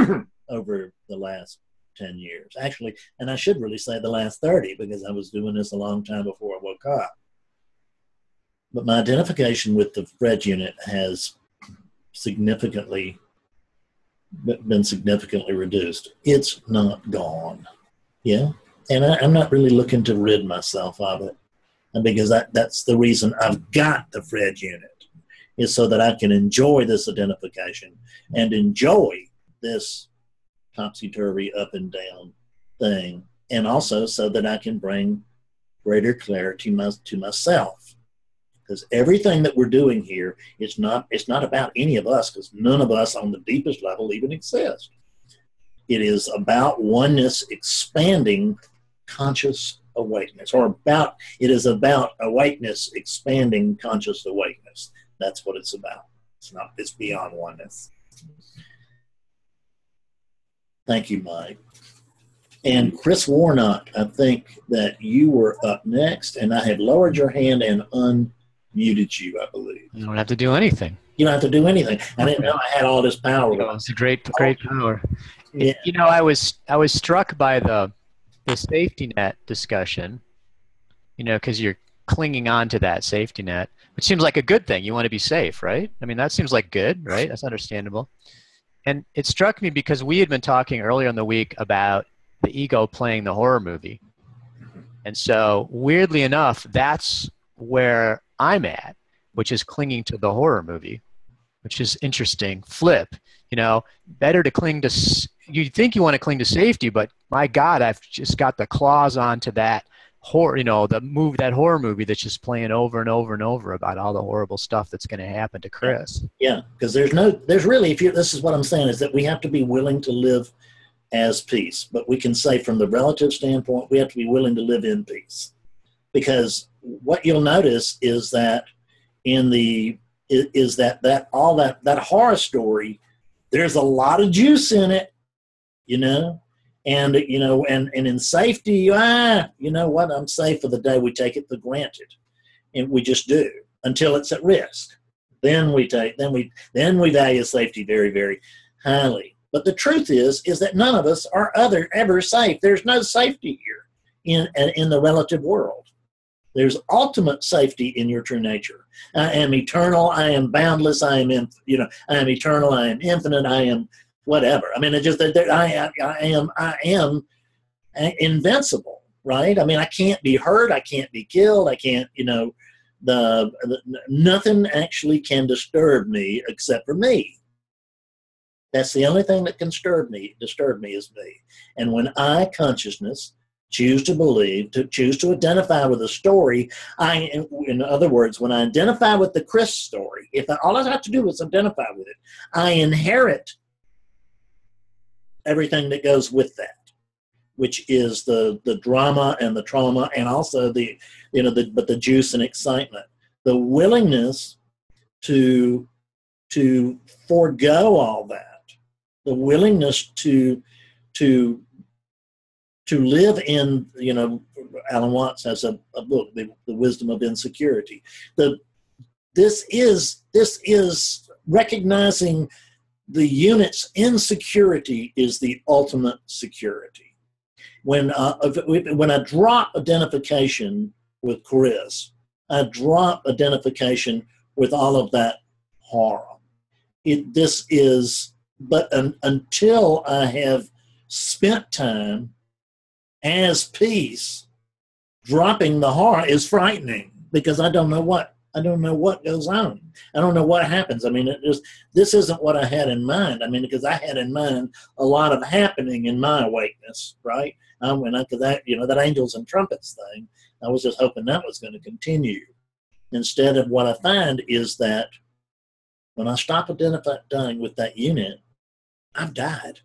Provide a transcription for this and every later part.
over the last 10 years. Actually, and I should really say the last 30 because I was doing this a long time before I woke up. But my identification with the Fred unit has significantly been significantly reduced. It's not gone. Yeah. And I, am not really looking to rid myself of it And because that, that's the reason I've got the Fred unit is so that I can enjoy this identification and enjoy this topsy turvy up and down thing. And also so that I can bring greater clarity my, to myself. Because everything that we're doing here is not it's not about any of us because none of us on the deepest level even exist. It is about oneness expanding conscious awakeness or about it is about awakeness expanding conscious awakeness. That's what it's about. It's not it's beyond oneness thank you mike and chris warnock i think that you were up next and i had lowered your hand and unmuted you, I believe. You don't have to do anything. You don't have to do anything. I didn't know I had all this power. You know, it's a great, great power. Yeah. You know, I was I was struck by the the safety net discussion. You know, because you're clinging on to that safety net, which seems like a good thing. You want to be safe, right? I mean, that seems like good, right? That's understandable. And it struck me because we had been talking earlier in the week about the ego playing the horror movie. And so, weirdly enough, that's where I'm at, which is clinging to the horror movie, which is interesting. Flip, you know, better to cling to. You think you want to cling to safety, but my God, I've just got the claws onto that horror. You know, the move that horror movie that's just playing over and over and over about all the horrible stuff that's going to happen to Chris. Yeah, because there's no, there's really, if you, this is what I'm saying, is that we have to be willing to live as peace. But we can say from the relative standpoint, we have to be willing to live in peace because what you'll notice is that in the is that that all that that horror story there's a lot of juice in it you know and you know and and in safety ah you know what i'm safe for the day we take it for granted and we just do until it's at risk then we take then we then we value safety very very highly but the truth is is that none of us are other ever safe there's no safety here in in the relative world there's ultimate safety in your true nature. I am eternal. I am boundless. I am, you know, I am eternal. I am infinite. I am whatever. I mean, it just I, I am, I am invincible, right? I mean, I can't be hurt. I can't be killed. I can't, you know, the, the nothing actually can disturb me except for me. That's the only thing that can disturb me. Disturb me is me. And when I consciousness choose to believe, to choose to identify with a story. I, in other words, when I identify with the Chris story, if I, all I have to do is identify with it, I inherit everything that goes with that, which is the the drama and the trauma, and also the you know the but the juice and excitement, the willingness to to forego all that, the willingness to to to live in, you know, Alan Watts has a, a book, the, the Wisdom of Insecurity. The this is this is recognizing the unit's insecurity is the ultimate security. When uh, when I drop identification with Chris, I drop identification with all of that horror. It, this is, but un, until I have spent time as peace, dropping the horror is frightening because I don't know what I don't know what goes on. I don't know what happens. I mean, it just this isn't what I had in mind. I mean, because I had in mind a lot of happening in my awakeness, right? I went up to that, you know, that angels and trumpets thing. I was just hoping that was going to continue. Instead of what I find is that when I stop identifying with that unit, I've died.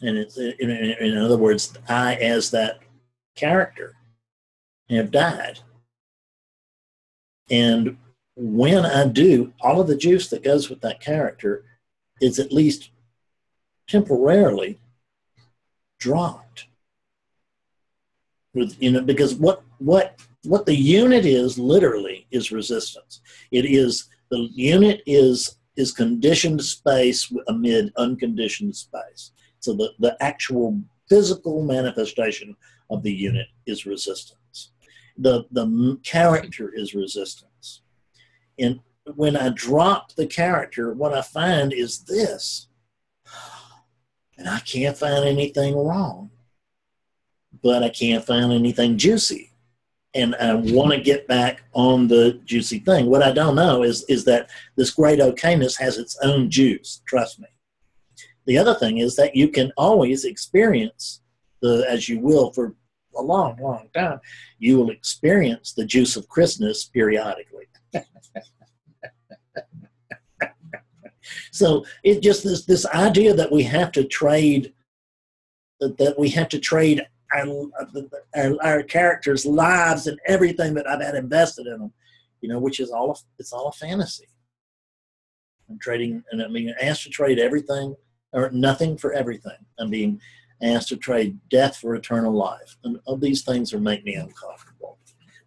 And it's uh, in, in other words, I, as that character, have died. And when I do, all of the juice that goes with that character is at least temporarily dropped. With you know, because what what what the unit is literally is resistance. It is the unit is is conditioned space amid unconditioned space. So the, the actual physical manifestation of the unit is resistance. The, the character is resistance. And when I drop the character, what I find is this. And I can't find anything wrong, but I can't find anything juicy. And I want to get back on the juicy thing. What I don't know is, is that this great okayness has its own juice, trust me. The other thing is that you can always experience the, as you will for a long, long time, you will experience the juice of Christmas periodically. so it just this this idea that we have to trade that we have to trade our, our, characters' lives and everything that I've had invested in them, you know, which is all a, it's all a fantasy. I'm trading, and I mean, asked to trade everything or nothing for everything. I'm being asked to trade death for eternal life, and all these things are make me uncomfortable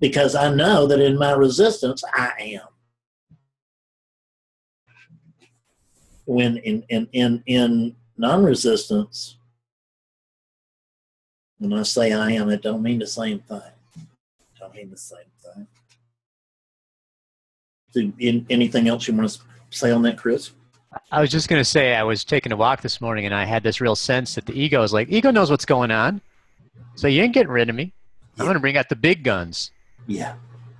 because I know that in my resistance I am. when in in in, in non-resistance when i say i am it don't mean the same thing. Don't mean the same thing. Do, anything else you want to say on that chris i was just going to say i was taking a walk this morning and i had this real sense that the ego is like ego knows what's going on so you ain't getting rid of me i'm going to bring out the big guns yeah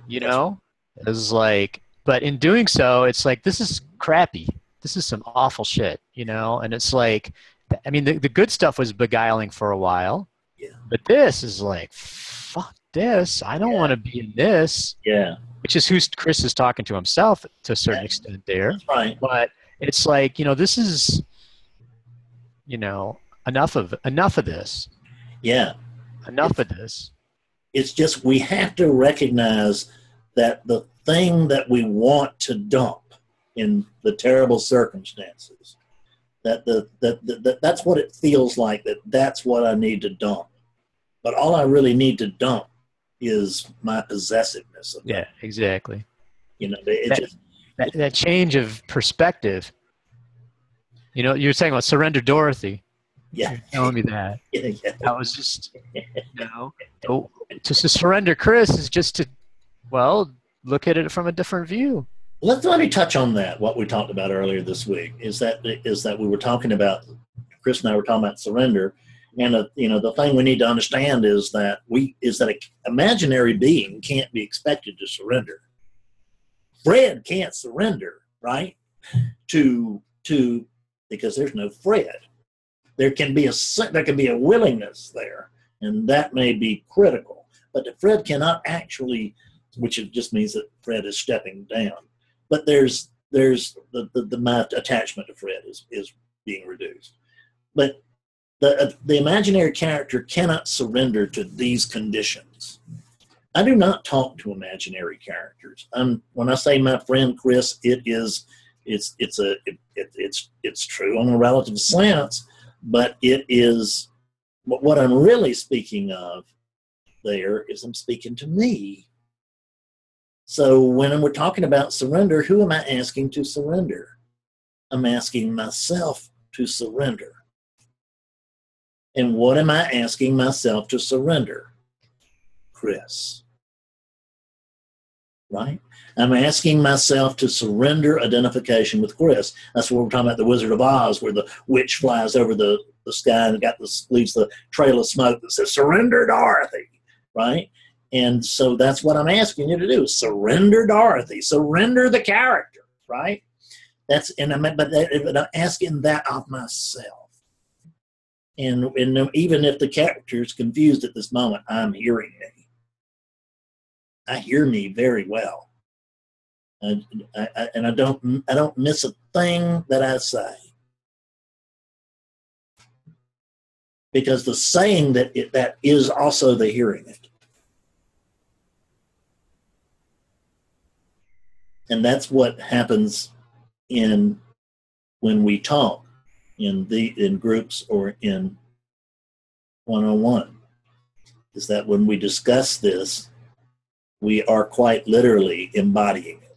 you know it's like but in doing so it's like this is crappy this is some awful shit, you know? And it's like, I mean, the, the good stuff was beguiling for a while. Yeah. But this is like, fuck this. I don't yeah. want to be in this. Yeah. Which is who Chris is talking to himself to a certain yeah. extent there. That's right. But it's like, you know, this is, you know, enough of enough of this. Yeah. Enough it's, of this. It's just we have to recognize that the thing that we want to dump in the terrible circumstances that the that, that that's what it feels like that that's what i need to dump but all i really need to dump is my possessiveness of yeah exactly you know it that, just that, that change of perspective you know you were saying about surrender dorothy yeah You're telling me that yeah, yeah. that was just you know to, to surrender chris is just to well look at it from a different view Let's let me touch on that. What we talked about earlier this week is that is that we were talking about Chris and I were talking about surrender, and uh, you know the thing we need to understand is that we is that an imaginary being can't be expected to surrender. Fred can't surrender, right? To to because there's no Fred. There can be a there can be a willingness there, and that may be critical. But the Fred cannot actually, which just means that Fred is stepping down but there's there's the, the, the attachment to Fred is is being reduced. But the the imaginary character cannot surrender to these conditions. I do not talk to imaginary characters. I'm, when I say my friend Chris, it is it's it's a it, it, it's it's true on a relative sense, but it is what I'm really speaking of there is I'm speaking to me so when we're talking about surrender, who am I asking to surrender? I'm asking myself to surrender. And what am I asking myself to surrender? Chris. Right? I'm asking myself to surrender identification with Chris. That's what we're talking about the Wizard of Oz, where the witch flies over the, the sky and got leaves the trail of smoke that says, Surrender Dorothy. Right? And so that's what I'm asking you to do. Surrender Dorothy. Surrender the character, right? That's and I'm but, but I'm asking that of myself. And, and even if the character is confused at this moment, I'm hearing me. I hear me very well. And I, and I don't I don't miss a thing that I say. Because the saying that it, that is also the hearing it. and that's what happens in when we talk in the in groups or in one-on-one is that when we discuss this we are quite literally embodying it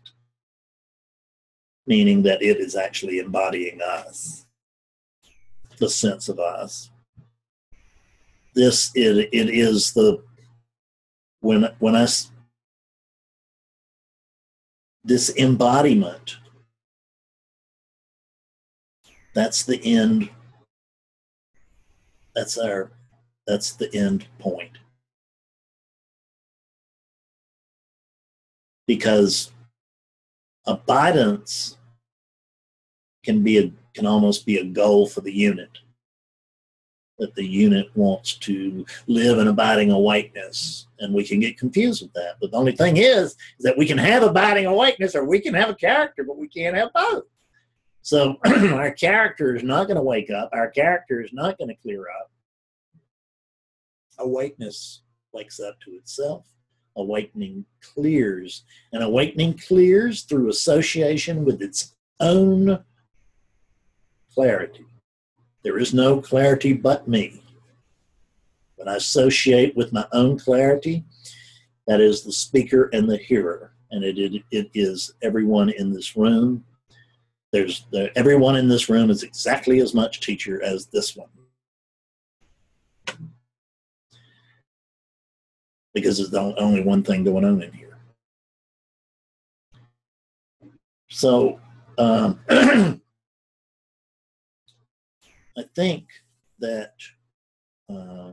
meaning that it is actually embodying us, the sense of us. This it, it is the when when I this embodiment that's the end that's our that's the end point because abidance can be a can almost be a goal for the unit. That the unit wants to live in abiding awakeness and we can get confused with that. But the only thing is, is that we can have abiding awakeness or we can have a character but we can't have both. So our character is not going to wake up. Our character is not going to clear up. Awakeness wakes up to itself awakening clears. And awakening clears through association with its own clarity. There is no clarity but me. When I associate with my own clarity, that is the speaker and the hearer. And it, it, it is everyone in this room. There's the, everyone in this room is exactly as much teacher as this one. Because there's only one thing going on in here. So um, I think that uh,